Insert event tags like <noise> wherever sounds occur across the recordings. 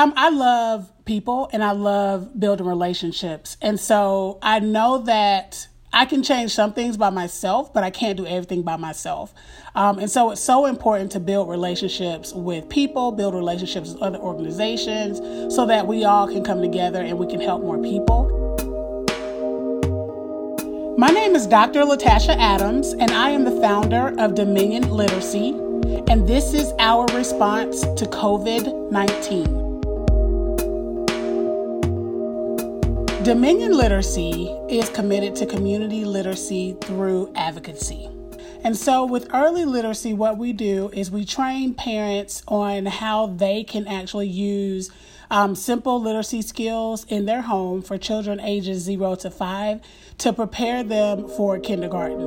Um, I love people and I love building relationships. And so I know that I can change some things by myself, but I can't do everything by myself. Um, and so it's so important to build relationships with people, build relationships with other organizations, so that we all can come together and we can help more people. My name is Dr. Latasha Adams, and I am the founder of Dominion Literacy, and this is our response to COVID 19. Dominion Literacy is committed to community literacy through advocacy. And so, with early literacy, what we do is we train parents on how they can actually use um, simple literacy skills in their home for children ages zero to five to prepare them for kindergarten.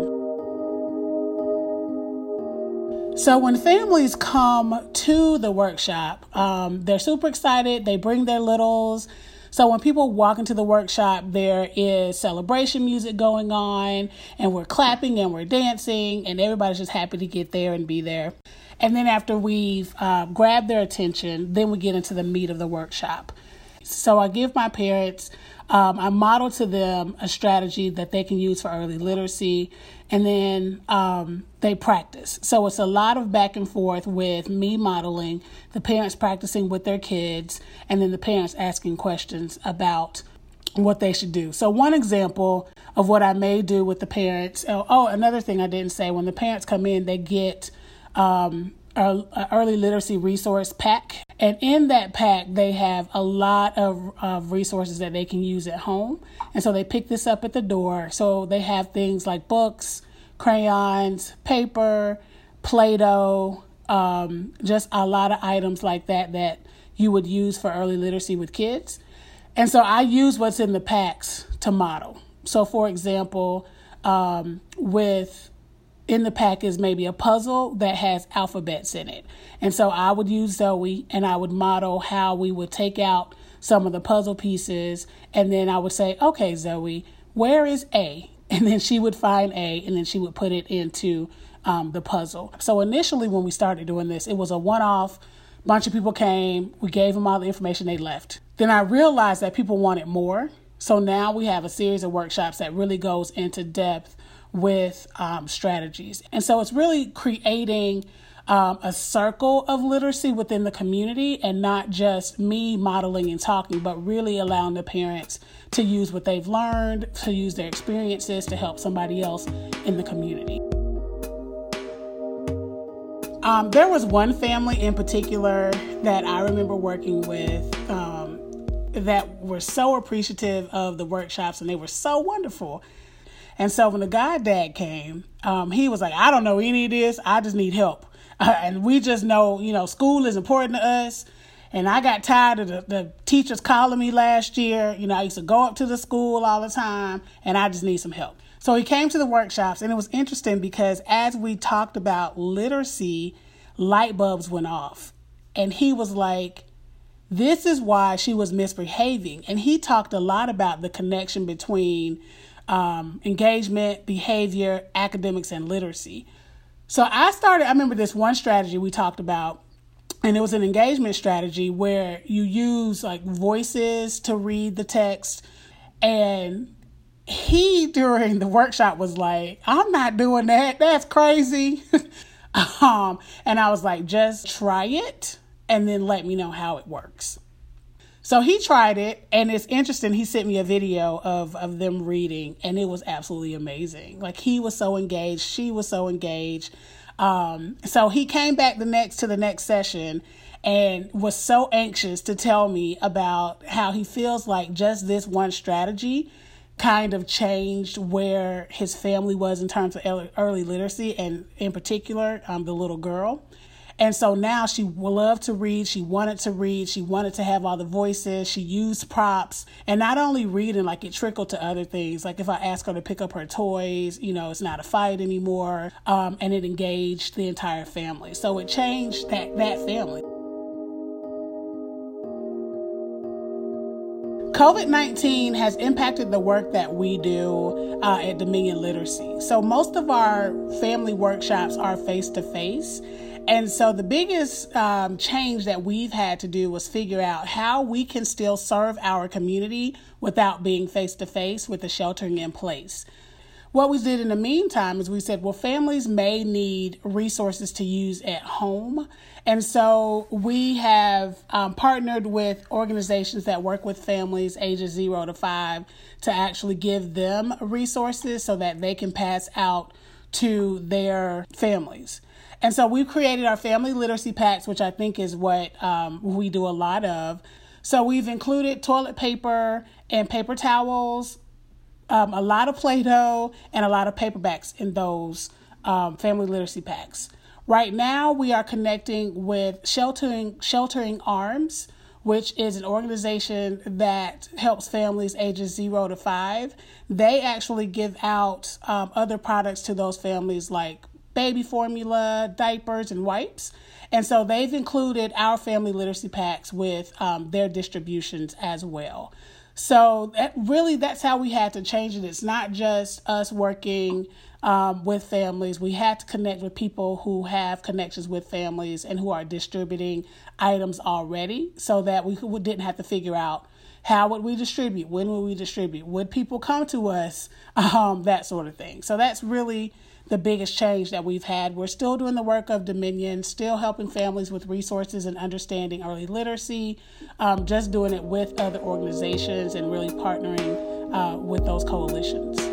So, when families come to the workshop, um, they're super excited. They bring their littles. So when people walk into the workshop, there is celebration music going on, and we're clapping and we're dancing, and everybody's just happy to get there and be there. And then after we've uh, grabbed their attention, then we get into the meat of the workshop. So I give my parents, um, I model to them a strategy that they can use for early literacy, and then um, they practice. So it's a lot of back and forth with me modeling, the parents practicing with their kids, and then the parents asking questions about what they should do. So, one example of what I may do with the parents oh, oh another thing I didn't say when the parents come in, they get um, early literacy resource pack. And in that pack, they have a lot of, of resources that they can use at home. And so they pick this up at the door. So they have things like books, crayons, paper, Play Doh, um, just a lot of items like that that you would use for early literacy with kids. And so I use what's in the packs to model. So, for example, um, with in the pack is maybe a puzzle that has alphabets in it. And so I would use Zoe and I would model how we would take out some of the puzzle pieces. And then I would say, okay, Zoe, where is A? <laughs> And then she would find A and then she would put it into um, the puzzle. So initially, when we started doing this, it was a one off. Bunch of people came, we gave them all the information, they left. Then I realized that people wanted more. So now we have a series of workshops that really goes into depth with um, strategies. And so it's really creating um, a circle of literacy within the community and not just me modeling and talking, but really allowing the parents to use what they've learned, to use their experiences to help somebody else in the community. Um, there was one family in particular that I remember working with um, that were so appreciative of the workshops and they were so wonderful. And so when the god dad came, um, he was like, I don't know any of this. I just need help. Uh, <laughs> and we just know, you know, school is important to us. And I got tired of the, the teachers calling me last year. You know, I used to go up to the school all the time and I just need some help. So he came to the workshops and it was interesting because as we talked about literacy, light bulbs went off. And he was like, this is why she was misbehaving. And he talked a lot about the connection between um, engagement, behavior, academics, and literacy. So I started, I remember this one strategy we talked about, and it was an engagement strategy where you use like voices to read the text. And he, during the workshop, was like, I'm not doing that. That's crazy. <laughs> um, and I was like, just try it and then let me know how it works. So he tried it, and it's interesting. He sent me a video of, of them reading, and it was absolutely amazing. Like he was so engaged, she was so engaged. Um, so he came back the next to the next session and was so anxious to tell me about how he feels like just this one strategy kind of changed where his family was in terms of early literacy and in particular um, the little girl and so now she loved to read. She wanted to read. She wanted to have all the voices. She used props and not only reading, like it trickled to other things. Like if I ask her to pick up her toys, you know, it's not a fight anymore. Um, and it engaged the entire family. So it changed that, that family. COVID 19 has impacted the work that we do uh, at Dominion Literacy. So, most of our family workshops are face to face, And so the biggest um, change that we've had to do was figure out how we can still serve our community without being face to face with the sheltering in place. What we did in the meantime is we said, well, families may need resources to use at home. And so we have um, partnered with organizations that work with families ages zero to five to actually give them resources so that they can pass out to their families. And so we've created our family literacy packs, which I think is what um, we do a lot of. So we've included toilet paper and paper towels, um, a lot of Play Doh, and a lot of paperbacks in those um, family literacy packs. Right now, we are connecting with Sheltering, Sheltering Arms, which is an organization that helps families ages zero to five. They actually give out um, other products to those families like baby formula, diapers, and wipes. And so they've included our family literacy packs with um, their distributions as well. So that really, that's how we had to change it. It's not just us working um, with families. We had to connect with people who have connections with families and who are distributing items already, so that we didn't have to figure out how would we distribute, when would we distribute, would people come to us, <laughs> um, that sort of thing. So that's really the biggest change that we've had. We're still doing the work of Dominion, still helping families with resources and understanding early literacy, um, just doing it with other organizations and really partnering uh, with those coalitions.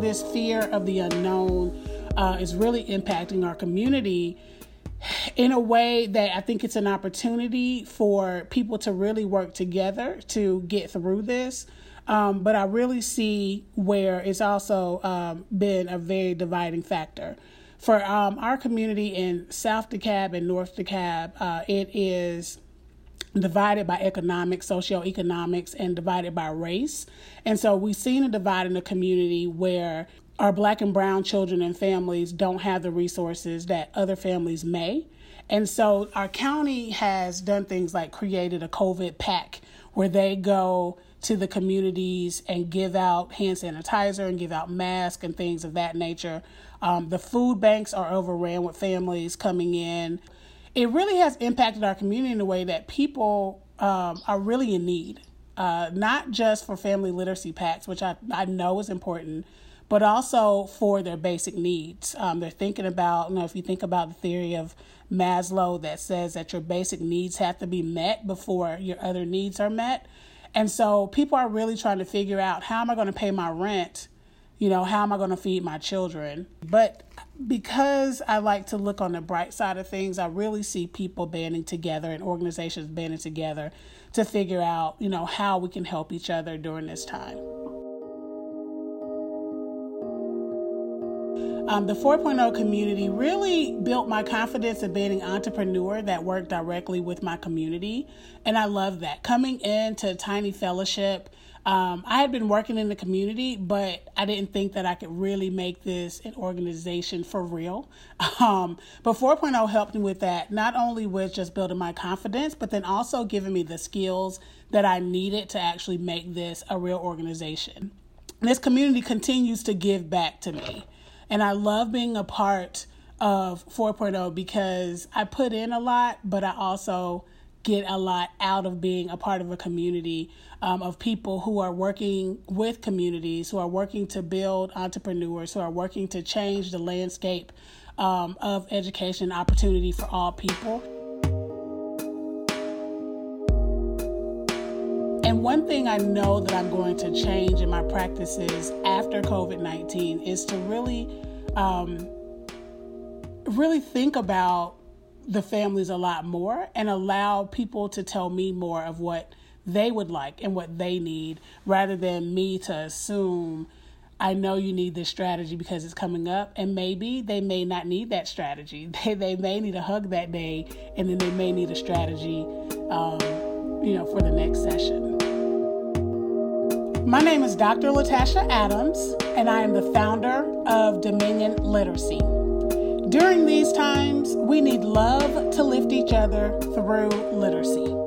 This fear of the unknown uh, is really impacting our community in a way that I think it's an opportunity for people to really work together to get through this. Um, but I really see where it's also um, been a very dividing factor. For um, our community in South DeKalb and North DeKalb, uh, it is divided by economics, socioeconomics, and divided by race. And so we've seen a divide in the community where our black and brown children and families don't have the resources that other families may. And so our county has done things like created a COVID pack where they go to the communities and give out hand sanitizer and give out masks and things of that nature. Um, the food banks are overran with families coming in. It really has impacted our community in a way that people um, are really in need, uh, not just for family literacy packs, which I, I know is important, but also for their basic needs. Um, they're thinking about, you know, if you think about the theory of Maslow that says that your basic needs have to be met before your other needs are met. And so people are really trying to figure out how am I going to pay my rent? You know, how am I going to feed my children? But because I like to look on the bright side of things, I really see people banding together and organizations banding together to figure out, you know, how we can help each other during this time. Um, the 4.0 community really built my confidence in being an entrepreneur that worked directly with my community. And I love that. Coming into Tiny Fellowship, um, I had been working in the community, but I didn't think that I could really make this an organization for real. <laughs> Um, but 4.0 helped me with that, not only with just building my confidence, but then also giving me the skills that I needed to actually make this a real organization. This community continues to give back to me. And I love being a part of 4.0 because I put in a lot, but I also get a lot out of being a part of a community um, of people who are working with communities, who are working to build entrepreneurs, who are working to change the landscape um, of education opportunity for all people. And one thing I know that I'm going to change in my practices after COVID 19 is to really, um, really think about the families a lot more and allow people to tell me more of what they would like and what they need rather than me to assume I know you need this strategy because it's coming up, and maybe they may not need that strategy. <laughs> They, they may need a hug that day, and then they may need a strategy, um, you know, for the next session. My name is Dr. Latasha Adams, and I am the founder of Dominion Literacy. During these times, we need love to lift each other through literacy.